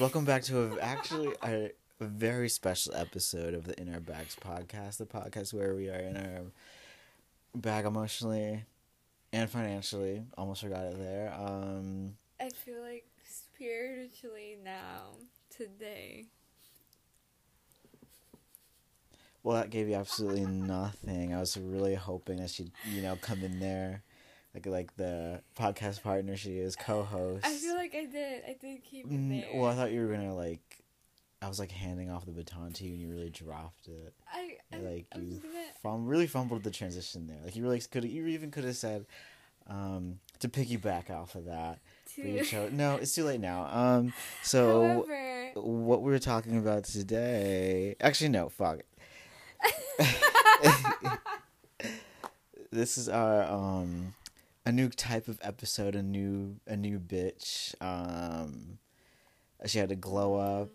Welcome back to a, actually a, a very special episode of the In Our Bags podcast, the podcast where we are in our bag emotionally and financially. Almost forgot it there. Um, I feel like spiritually now, today. well, that gave you absolutely nothing. I was really hoping that she'd, you know, come in there, like like the podcast partner she is, co-host. I feel like I did. I did keep it Mm, there. well, I thought you were gonna like. I was like handing off the baton to you, and you really dropped it. I, I like I you gonna. fum- really fumbled the transition there. Like you really could you even could have said um, to piggyback off of that. no, it's too late now. Um, so however, what we're talking about today? Actually, no, fuck. it. This is our um, a new type of episode, a new a new bitch. Um, she had to glow up.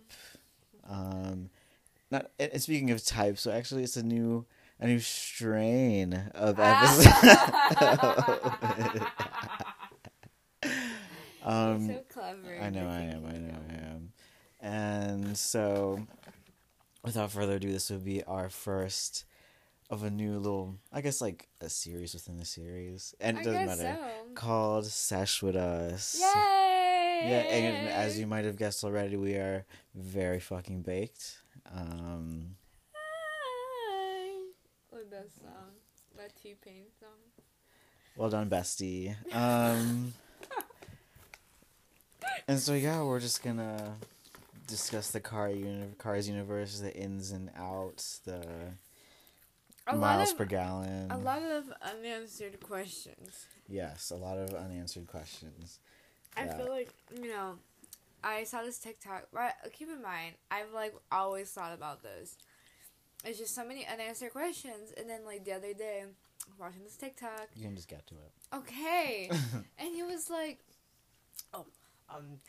Um, not and speaking of type, so actually it's a new a new strain of episode. um, so clever. I know, I am, I know, I am. And so, without further ado, this would be our first of a new little, I guess, like a series within the series, and it I doesn't matter. so. Called Sesh with Us. Yay! Yeah, and as you might have guessed already, we are very fucking baked. Um, What that song? That T Pain song. well done, bestie. Um, and so yeah, we're just gonna discuss the car uni- cars universe, the ins and outs, the A lot miles of per gallon. a lot of unanswered questions. Yes, a lot of unanswered questions. I Yeah. feel like you know, I saw this TikTok. But keep in mind, I've like always thought about this. It's just so many unanswered questions, and then like the other day, watching this TikTok. You can just get to it. Okay, and he was like, "Oh, um,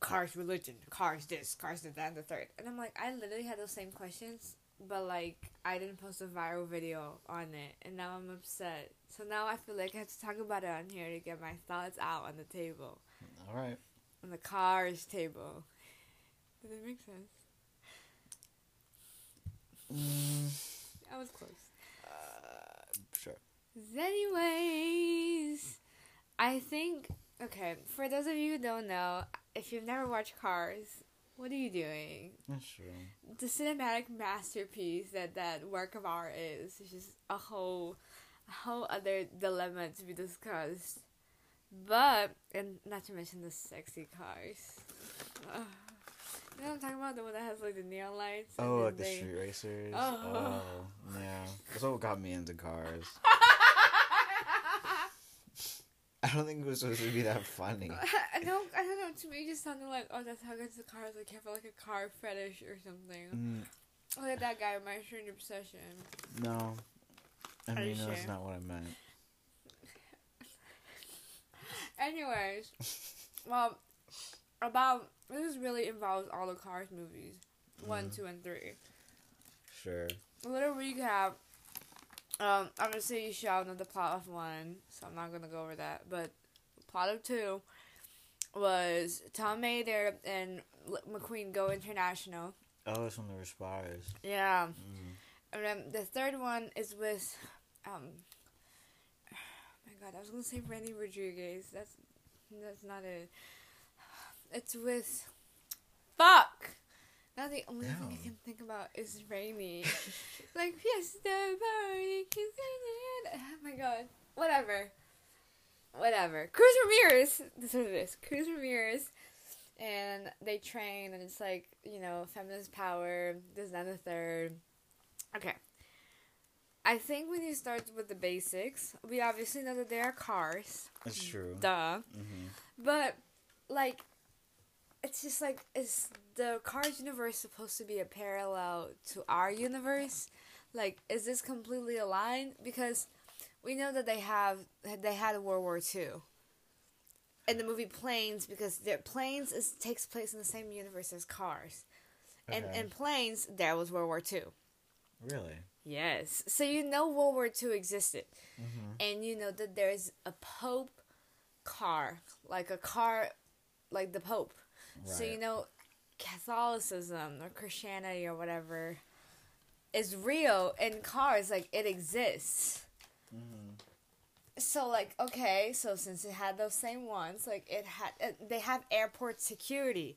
cars religion, cars this, cars that, that, and the third. And I'm like, I literally had those same questions, but like I didn't post a viral video on it, and now I'm upset. So now I feel like I have to talk about it on here to get my thoughts out on the table, All right. on the cars table. Does it make sense? Mm, I was close. uh, sure. Anyways, I think okay. For those of you who don't know, if you've never watched Cars, what are you doing? That's true. The cinematic masterpiece that that work of art is is just a whole, a whole other dilemma to be discussed. But and not to mention the sexy cars. Ugh. You know what I'm talking about? The one that has like the neon lights. Oh, like the they- street racers. Oh. Oh, yeah. That's what got me into cars. I don't think it was supposed to be that funny. I don't, I don't know. To me, it just sounded like, oh, that's how good the cars. Like, you have like a car fetish or something. Mm, Look at that guy, my strange obsession. no. I mean, you that's not what I meant. Anyways, well, about this really involves all the Cars movies, one, Mhm. two, and three. Sure. A little recap. Um, obviously, you shall know the plot of one, so I'm not gonna go over that. But plot of two was Tow Mater and McQueen go international. Oh, it's when there were spies. Yeah. Mm. And then the third one is with, um, oh my God, I was gonna say Randy Rodriguez. That's that's not it. It's with, fuck. Now the only thing I can think about is Raimi. like Fiesta Party, Oh my God, whatever, whatever. Cruz Ramirez. This is what it is. Cruz Ramirez. And they train, and it's like you know, feminist power. This, and the third. Okay. I think when you start with the basics, we obviously know that there are cars. It's true. Duh. hmm But, like, it's just like, is the Cars universe supposed to be a parallel to our universe? Like, is this completely aligned? Because we know that they have, they had World War II. In the movie Planes, because their Planes is, takes place in the same universe as Cars. And Okay. in Planes, there was World War II. Really? Yes. So you know World War II existed. Mm-hmm. And you know that there's a Pope car. Like a car like the Pope. So you know Catholicism or Christianity or whatever is real in cars, like it exists. Mhm. So like okay, so since it had those same ones, like it had uh, they have airport security,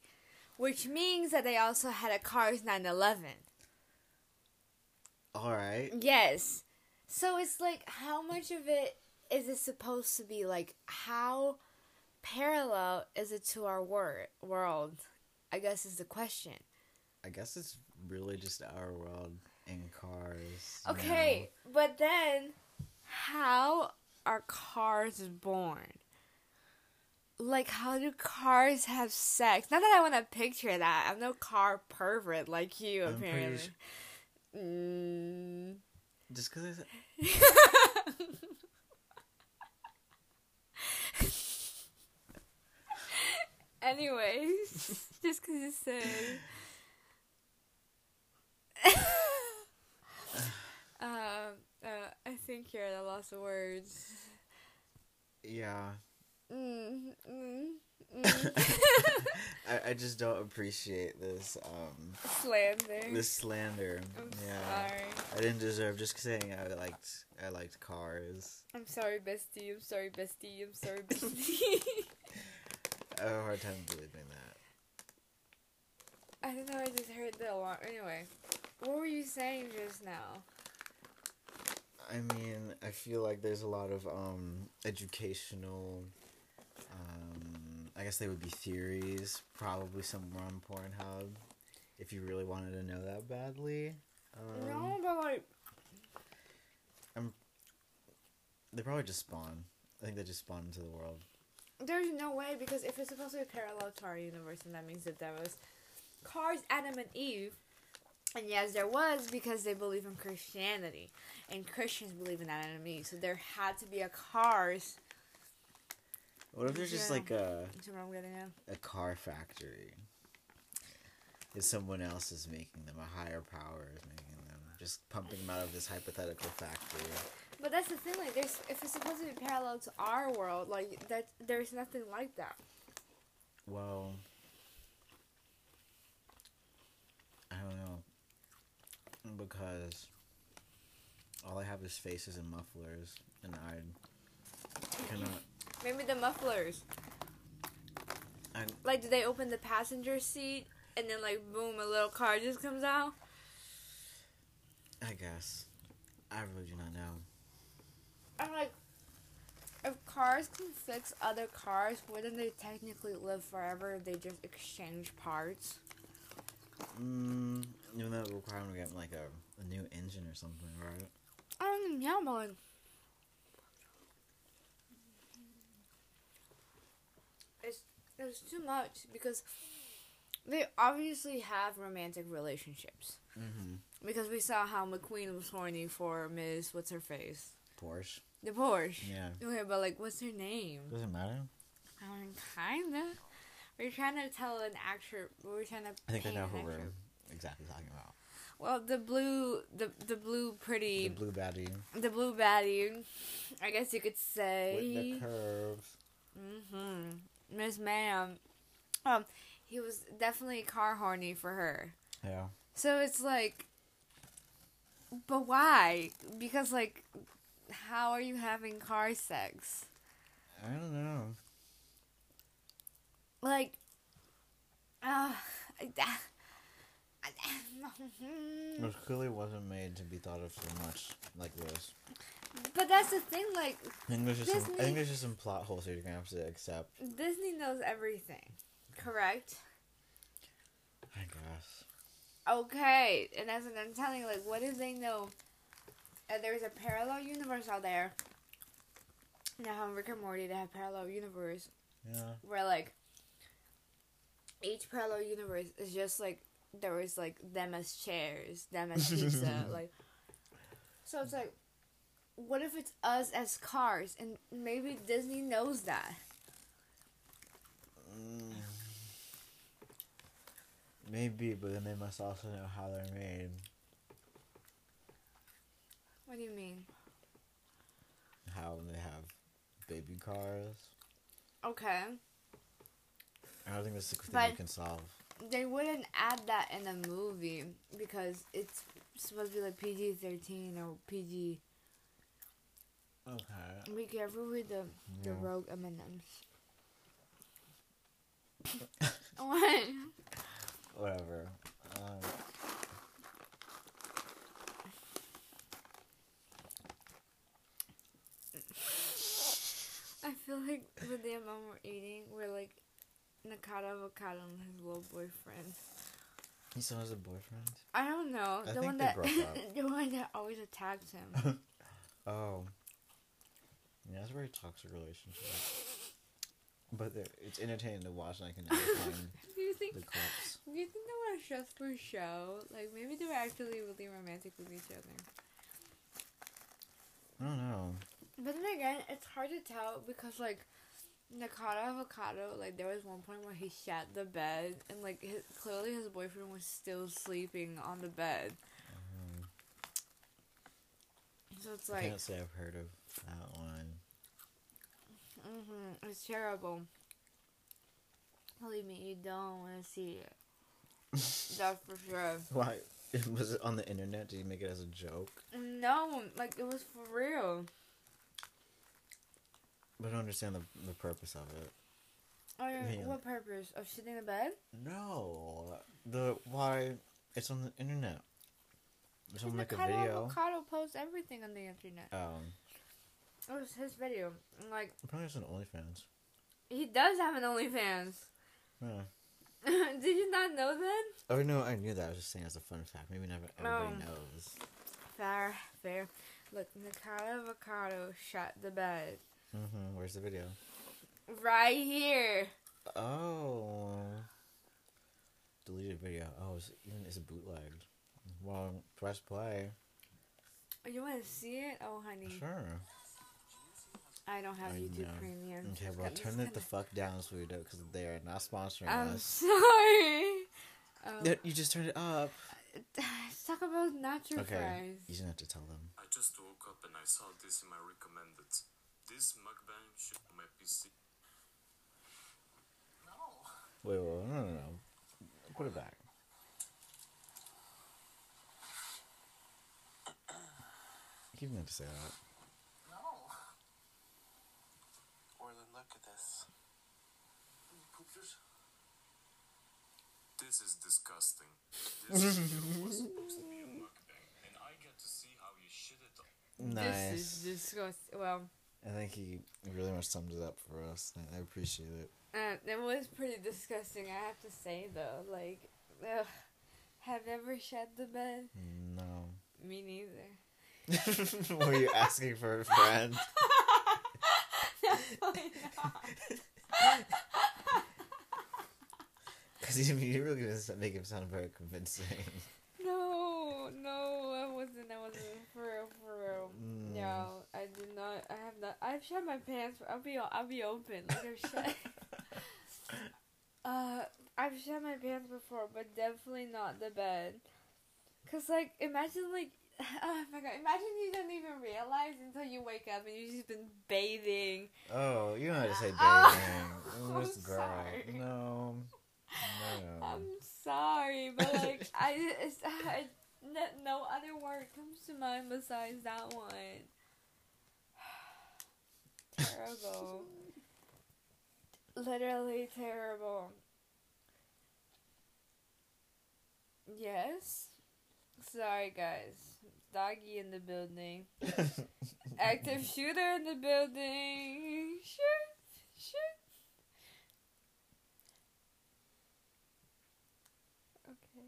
which means that they also had a Cars 911. All right. Yes. So it's like how much of it is it supposed to be like how parallel is it to our wor- world? I guess is the question. I guess it's really just our world in cars. Okay, but then how are cars born? Like how do cars have sex? Not that I want to picture that. I'm no car pervert like you I'm apparently. Mm. Just because Anyways, just because you said. um, uh, I think you're at a loss of words. yeah, Mm, mm, mm. I, I just don't appreciate this um Slander. this slander. I'm yeah, sorry. I didn't deserve just saying I liked I liked cars. I'm sorry, bestie. I'm sorry, bestie. I'm sorry, bestie. I have a hard time believing that. I don't know. I just heard the alarm. Anyway, what were you saying just now? I mean, I feel like there's a lot of um educational um I guess they would be theories, probably somewhere on Pornhub if you really wanted to know that badly. Um, no, but like, They probably just spawn. I think they just spawn into the world. There's no way because if it's supposed to be parallel to our universe, then that means that there was cars, Adam and Eve. And yes, there was because they believe in Christianity, and Christians believe in Adam and Eve. So there had to be a cars. What if there's just like a what I'm getting at. a car factory? If someone else is making them, a higher power is making them, just pumping them out of this hypothetical factory. But that's the thing. Like, there's if it's supposed to be parallel to our world, like that, there's nothing like that. Well, I don't know. Because all I have is faces and mufflers, and I cannot. Maybe the mufflers. I, Like, do they open the passenger seat and then like boom, a little car just comes out? I guess. I really do not know. I'm like, if cars can fix other cars, wouldn't they technically live forever if they just exchange parts? Mm, even though it would them to get like a, a new engine or something, right? I don't know, but like, it's it's too much because they obviously have romantic relationships. Mm-hmm. Because we saw how McQueen was horny for Miss what's her face, Porsche. The Porsche. Yeah. Okay, but like, what's her name? Doesn't matter. I mean, kinda. We're trying to tell an actor. We're trying to. I think I know who we're exactly talking about. Well, the blue, the the blue pretty, The blue baddie the blue baddie. I guess you could say. with the curves. Mm-hmm. Miss Ma'am. Um, he was definitely car horny for her. Yeah. So it's like, but why? Because like, how are you having car sex? I don't know. Like, uh, I, It clearly wasn't made to be thought of so much like this. but that's the thing. Like, I think there's just some, I Disney- think there's just some plot holes that you're gonna have to accept. Disney knows everything, correct? I guess. Okay, and that's what I'm telling you. Like, what if they know that there's a parallel universe out there? Now, in Rick and Morty, they have parallel universe Yeah. where like each parallel universe is just like there was like them as chairs, them as pizza, like. So it's like, what if it's us as cars, and maybe Disney knows that. Mm. Maybe, but then they must also know how they're made. What do you mean? How they have baby cars. Okay, I don't think that's the thing But- we can solve. they wouldn't add that in a movie because it's supposed to be like PG thirteen or PG. Okay. Be careful with the the Yeah. rogue M and M's. What? Whatever. Um, I feel like with the amount we're eating, we're like Nikocado Avocado and his little boyfriend. he still has a boyfriend. I don't know. I the one that the one that always attacks him. Oh. Yeah, it's a very toxic relationship. But it's entertaining to watch, and I can never find do you think the clips. do you think they were just for show? Like maybe they were actually really romantic with each other. I don't know. But then again, it's hard to tell because like Nikocado Avocado, like there was one point where he shat the bed and like his, clearly his boyfriend was still sleeping on the bed. Um, So it's I like can't say I've heard of that one. hmm it's terrible. Believe me, you don't want to see it. That's for sure. Why? Was it on the internet? Did you make it as a joke? No, like it was for real. But I don't understand the the purpose of it. I mean, what purpose of shitting the bed? No, the why? It's on the internet. It's on like a video. Avocado posts everything on the internet. Um, It was his video. Like probably it's on OnlyFans. he does have an OnlyFans. Yeah. Did you not know that? Oh no, I knew that. I was just saying as a fun fact. Maybe never everybody Oh. knows. Fair, fair. Look, Avocado shot the bed. Hmm Where's the video? Right here. Oh. Deleted video. Oh, it's, even it's bootlegged. Well, press play. You want to see it? Oh, honey. Sure. I don't have I YouTube know. Premium. Okay, It's well, kinda- turn it's it the fuck down, sweetie, because they are not sponsoring kinda- I'm us. sorry. Yeah, you just turned it up. let's talk about nacho Okay. fries. You don't have to tell them. I just woke up and I saw this in my recommended. This mukbang should my PC. Wait, wait, wait, no, no, no. Put it back. You meant to say that. No. Orlin, look at this. This is disgusting. This was supposed to be a mukbang, and I get to see how you shit it up. Nice. This is disgusting. Well, I think he really much summed it up for us. I- appreciate it. uh, it was pretty disgusting. I have to say though, like, ugh. have you ever shed the bed? No. Me neither. Were you asking for a friend? Definitely not. Because you, you really gonna make him sound very convincing. No, no, I wasn't. I wasn't for real, for real. Mm. No, I did not. I have not. I've shed my pants. I'll be. I'll be open. Like I've shed. uh, I've shed my pants before, but definitely not the bed. Cause like, imagine like, oh my god, imagine you don't even realize until you wake up and you've just been bathing. Oh, you don't have to say Oh, bathing. I'm this girl. sorry. No. No. I'm sorry, but like, I, it's, I, no, no other word comes to mind besides that one. terrible. Literally terrible. Yes. Sorry, guys. Doggy in the building. Active shooter in the building. Shoot, shoot. Okay.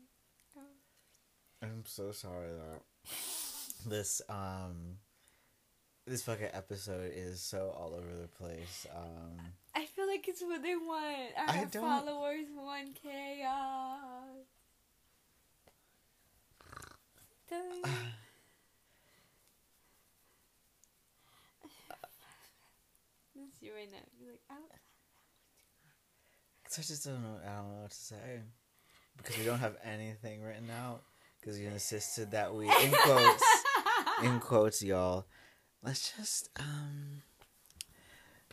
Um, I'm so sorry that this um this fucking episode is so all over the place. Um I feel like it's what they want. Our I don't- followers want chaos. That's you right now. You're like, oh. I just don't know I don't know what to say. Because we don't have anything written out. Because you insisted that we in quotes in quotes, y'all. Let's just um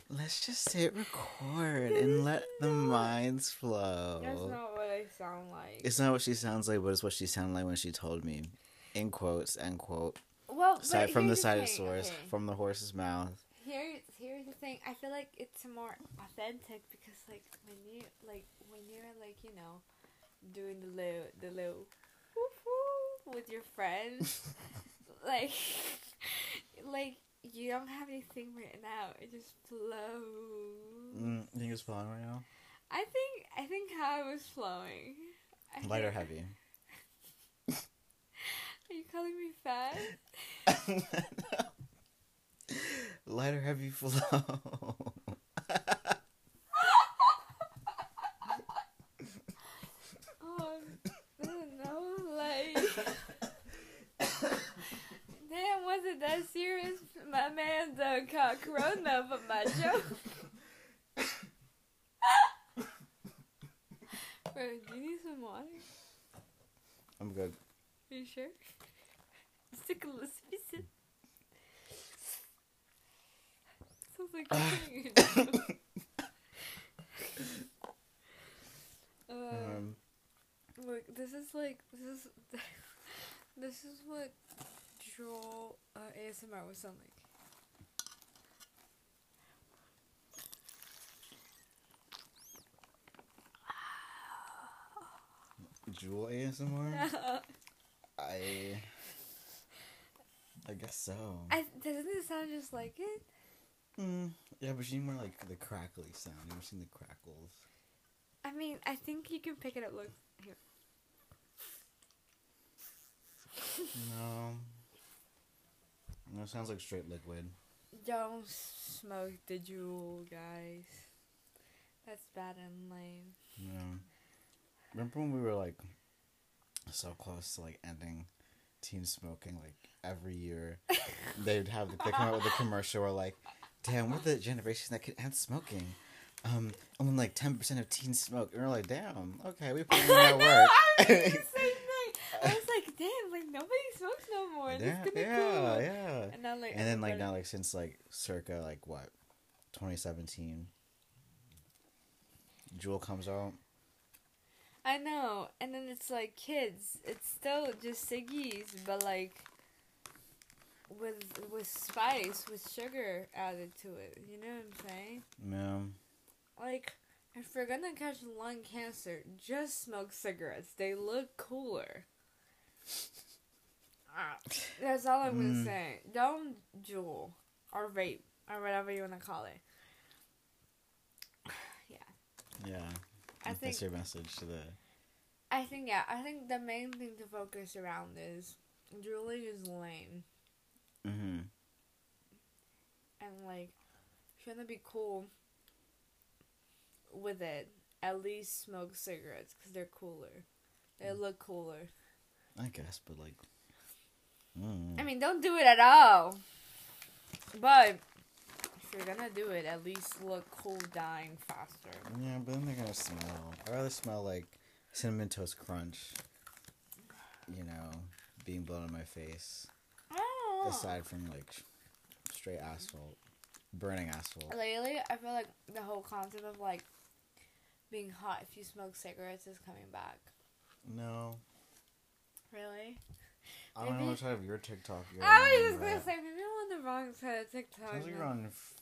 let's just hit record and let the minds flow. That's not what I sound like. It's not what she sounds like, but it's what she sounded like when she told me. In quotes, end quote. well, Side from the side of source, okay. from the horse's mouth. Here's here's the thing. I feel like it's more authentic because like when you like when you're like you know doing the little the little with your friends, like like you don't have anything written out. It just flows. Mm, you think it's flowing right now? I think I think how it was flowing. I Light or heavy? Are you calling me fat? Light or heavy flow? Oh, I don't know, like. Damn, was it that serious? My man caught corona for my joke. Bro, do you need some water? I'm good. Are you sure? Stick a little sip. Sounds like you're uh, Um, Look, this is like this is this is what Juul ASMR would sound like. Juul ASMR? I. I guess so. I, doesn't it sound just like it? Mm, yeah, but you need more like the crackly sound. You ever seen the crackles? I mean, I think you can pick it up. Look here. No. No, it sounds like straight liquid. Don't smoke the Juul, guys. That's bad and lame. Yeah. Remember when we were like so close to like ending teen smoking? Like every year, they'd have they come out with a commercial where like, "Damn, we're the generation that could end smoking." Um, only like ten percent of teens smoke, and we're like, "Damn, okay, we put in that know, work." I was the same thing. I was like, damn, like nobody smokes no more. This yeah, yeah, cool. yeah. Like, And then like now like since like circa like what, twenty seventeen. Juul comes out. I know. And then it's like kids. It's still just ciggies, but like with with spice, with sugar added to it. You know what I'm saying? Yeah. Like, if you're gonna catch lung cancer, just smoke cigarettes. They look cooler. That's all I'm gonna Mm. say. Don't Juul or vape or whatever you wanna call it. Yeah. Yeah. I That's think your message to the. I think yeah, I think the main thing to focus around is Julie is lame Mm-hmm. and like if you wanna be cool with it, at least smoke cigarettes because they're cooler. They look cooler. I guess, but like. Mm. I mean, don't do it at all. But if you're gonna do it, at least look cool dying faster. Yeah, but then they're gonna smell. I'd rather smell like cinnamon toast crunch. You know, being blown in my face. Oh. Aside from like straight asphalt, burning asphalt. Lately, I feel like the whole concept of like being hot if you smoke cigarettes is coming back. No, Really? I don't know which side of your TikTok you're I was just gonna say maybe I'm on the wrong side of TikTok. Like you're on f-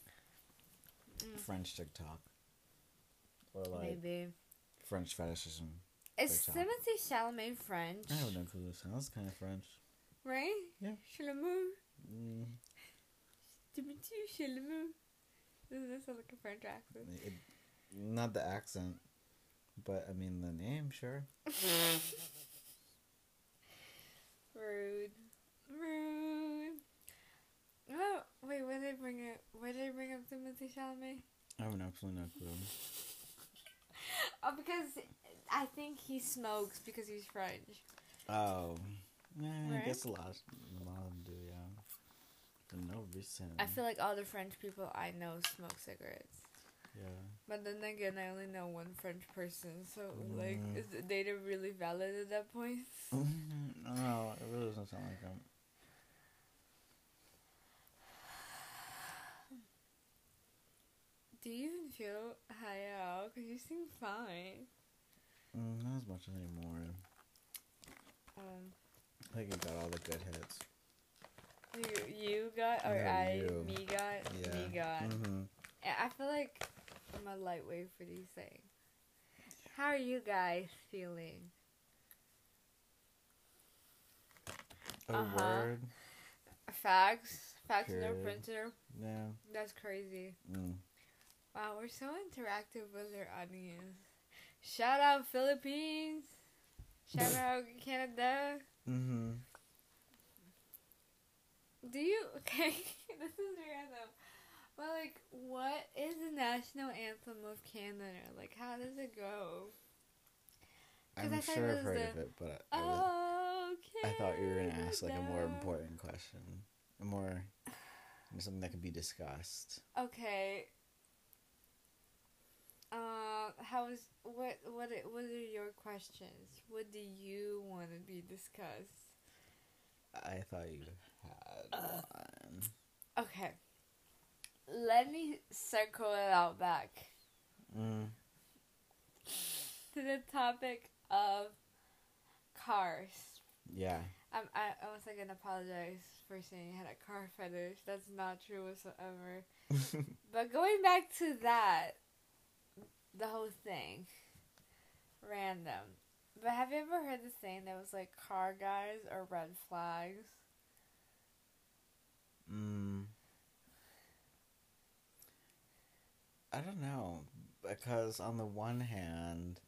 Mm. French TikTok. Or like Maybe. French fetishism. Is TikTok. Timothée Chalamet French? I have no clue. It sounds kind of French. Right? Yeah. Chalamet. Mm, Timothée Chalamet. Doesn't that sound like a French accent? it, not the accent, but I mean the name, sure. Rude. Rude. Oh, wait, where did they bring it? Where did they bring up Timothée Chalamet? I have an absolutely no clue. Oh, because I think he smokes because he's French. Oh, yeah, Right? I guess a lot, a lot of them do, yeah. No reason. I feel like all the French people I know smoke cigarettes. Yeah. But then again, I only know one French person, so like, Mm. is the data really valid at that point? no, it really doesn't sound like them. Do you even feel high out? Cause you seem fine. Mm, not as much anymore. Um, I think you got all the good hits. you you got or No, I you. me got me got. Mm-hmm. I feel like I'm a lightweight for these things. How are you guys feeling? A Uh-huh. word. Facts, facts, no printer. Yeah. That's crazy. Mm. Wow, we're so interactive with our audience. Shout out Philippines. Shout out Canada. Mm-hmm. Do you okay? this is random. But like, what is the national anthem of Canada? Like, how does it go? I'm I sure I've heard the- of it, but I, I, was- Oh, I thought you were gonna ask like a more important question, a more something that could be discussed. Okay. Uh, how is what what what are your questions? What do you want to be discussed? I thought you had one. Okay. Let me circle it out back Mm. to the topic of cars. Yeah. Um, I, I was like, gonna apologize for saying I had a car fetish. That's not true whatsoever. But going back to that, the whole thing, random. But have you ever heard the saying that was like car guys or red flags? mm. I don't know because on the one hand,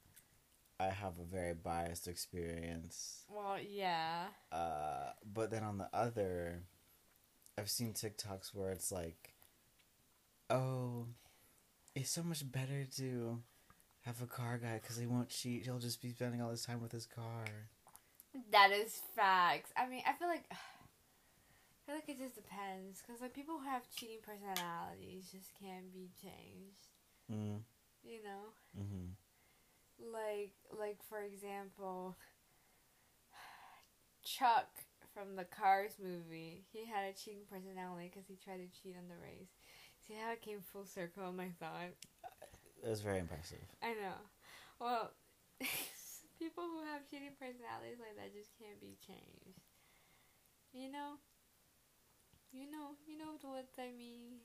I have a very biased experience. Well, yeah. Uh, but then on the other, I've seen TikToks where it's like, oh, it's so much better to have a car guy because he won't cheat. He'll just be spending all his time with his car. That is facts. I mean, I feel like I feel like it just depends because like people who have cheating personalities just can't be changed. Mm. You know, Mm-hmm. like like for example, Chuck from the Cars movie. He had a cheating personality because he tried to cheat on the race. See how it came full circle on my thought. It was very impressive. I know. Well, people who have cheating personalities like that just can't be changed. You know? You know, you know what I mean.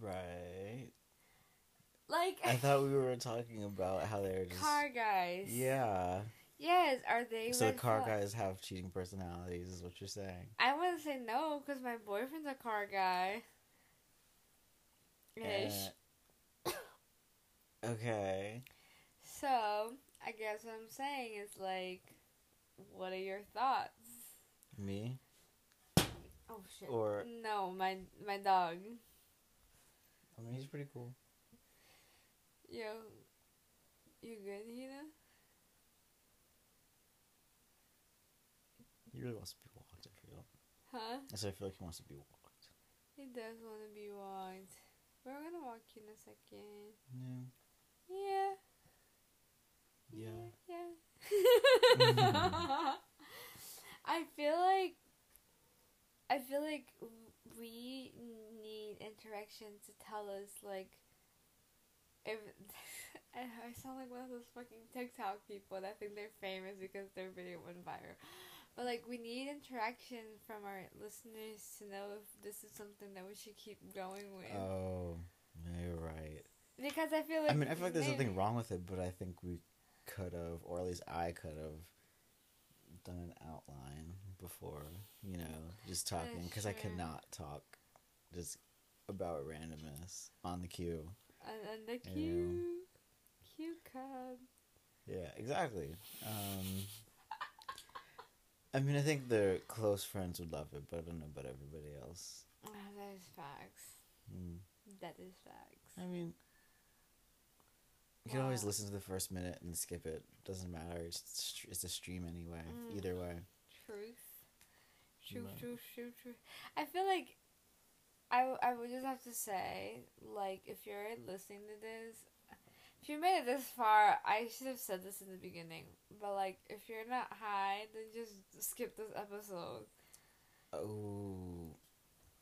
Right. Like I thought we were talking about how they're just. car guys. Yeah. Yes, are they So car flag- guys have cheating personalities, is what you're saying. I wouldn't say no because my boyfriend's a car guy. Ish. Uh, okay. So, I guess what I'm saying is like, what are your thoughts? Me? Oh shit. Or- no, my my dog. I mean, he's pretty cool. Yo, you good, Hina? He really wants to be walked, I feel. Huh? I said I feel like he wants to be walked. He does want to be walked. We're gonna walk you in a second. Yeah. Yeah. Yeah. Yeah. I feel like I feel like we need interaction to tell us like if I I sound like one of those fucking TikTok people that think they're famous because their video went viral. But like we need interaction from our listeners to know if this is something that we should keep going with. Oh, you're right. because I feel like I mean, I feel like there's maybe- nothing wrong with it, but I think we could have, or at least I could have, done an outline before, you know, just talking, because I cannot talk just about randomness on the queue. And, and the Yeah. cute, cute cub. Yeah, exactly. Um, I mean, I think the close friends would love it, but I don't know about everybody else. Oh, that is facts. Mm. That is facts. I mean, you can always listen to the first minute and skip it. Doesn't matter. It's it's a stream anyway. Mm. Either way. Truth. Truth, Right. truth, truth, truth. I feel like I, I would just have to say, like, if you're listening to this, if you made it this far, I should have said this in the beginning. But, like, if you're not high, then just skip this episode. Oh.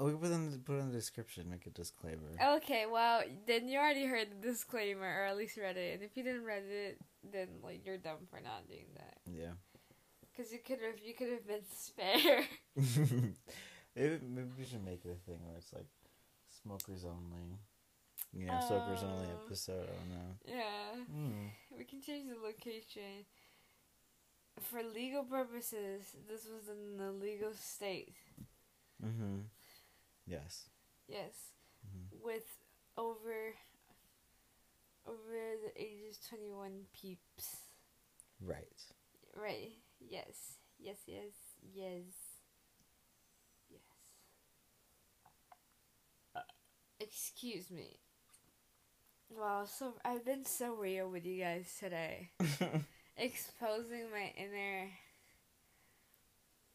Oh, we put in the, put in the description. Make a disclaimer. Okay, well, then you already heard the disclaimer, or at least read it. And if you didn't read it, then like you're dumb for not doing that. Yeah. Cause you could have, you could have been spare. maybe, maybe we should make it a thing where it's like smokers only. You know, smokers only Oh. episode. I don't know. yeah, Hmm. we can change the location. For legal purposes, this was in the legal state. Mm-hmm. Yes. Yes, Mhm. with over over the ages twenty one peeps. Right. Right. Yes. Yes. Yes. Yes. Yes. Excuse me. Wow. So I've been so real with you guys today, exposing my inner,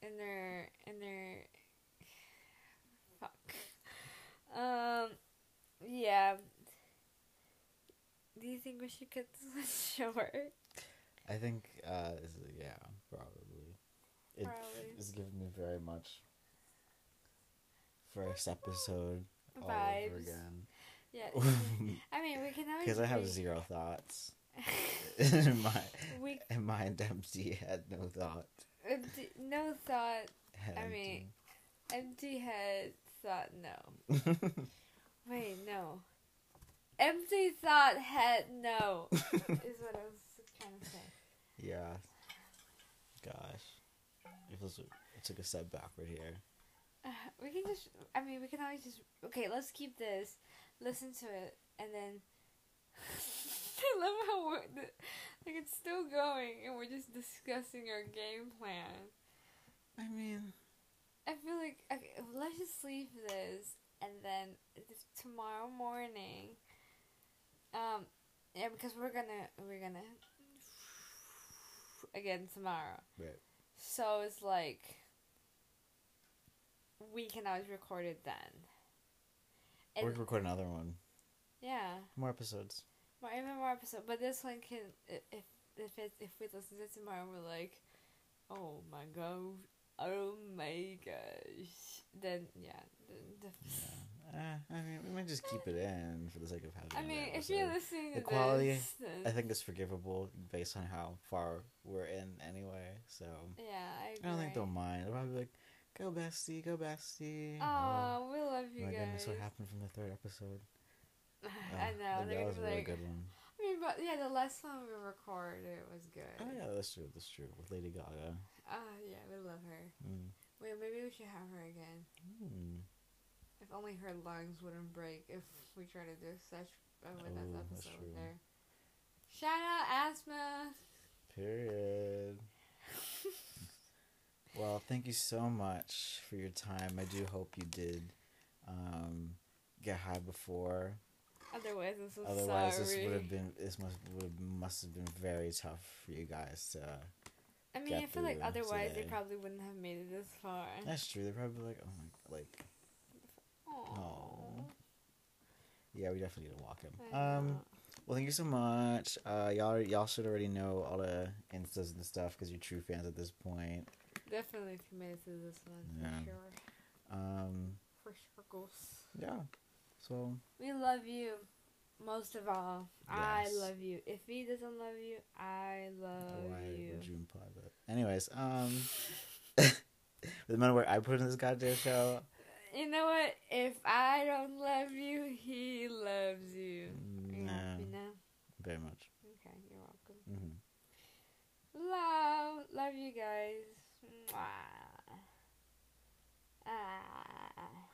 inner, inner. Fuck. Um. Yeah. Do you think we should cut this one short? I think, uh, yeah, probably. It Probably. is giving me very much first episode all over again. Yeah. I mean, we can always. Because I have re- zero thoughts. in my we in mind empty had no thought. empty, no thought. Head I mean, empty head thought no. Wait, no. Empty thought head no is what I was trying to say. yeah. Gosh. It, took a step backward here. Uh, we can just. I mean, we can always just. Okay, let's keep this. Listen to it, and then. I love how we're, the, like it's still going, and we're just discussing our game plan. I mean, I feel like okay, let's just leave this, and then this, tomorrow morning. Um, yeah, because we're gonna we're gonna again tomorrow. right. So it's like we can always record it then. And record another one. yeah, More episodes. more even more episodes, But this one can if if it if we listen to it tomorrow, we're like, oh my god, oh my gosh. Then yeah, the, Uh, I mean, we might just keep it in for the sake of having. I mean, if you're listening The to quality, this, then, I think it's forgivable based on how far we're in anyway. So yeah, I. I don't think they'll mind. They'll probably be like, "Go bestie, go bestie." Oh, we love you my guys. goodness, what happened from the third episode? I Oh, know. That, was a really like, good one. I mean, but yeah, the last one we recorded was good. Oh yeah, that's true. That's true. With Lady Gaga. Ah, yeah, we love her. Mm. Wait, maybe we should have her again. Mm. If only her lungs wouldn't break if we try to do such Oh, that that's episode was true. there. Shout out asthma. Period. well, thank you so much for your time. I do hope you did um, get high before. Otherwise, I'm so Otherwise, sorry. this would have been this must would have, must have been very tough for you guys to. I mean, I feel like otherwise they probably wouldn't have made it this far. That's true. They're probably like, oh my, like. Oh, yeah, we definitely need to walk him. Um, well, thank you so much. Uh, y'all, y'all should already know all the instas and stuff because you're true fans at this point. Definitely if you made it through this one, Yeah. for sure. Um, For sure. yeah. So We love you. Most of all, I Yes. love you. If he doesn't love you, I love why you. would you imply that? Anyways, um, the amount of work I put in this goddamn show, You know what? If I don't love you, he loves you. Are you no, happy now? very much. Okay, you're welcome. hmm Love, love you guys. Mwah. Ah.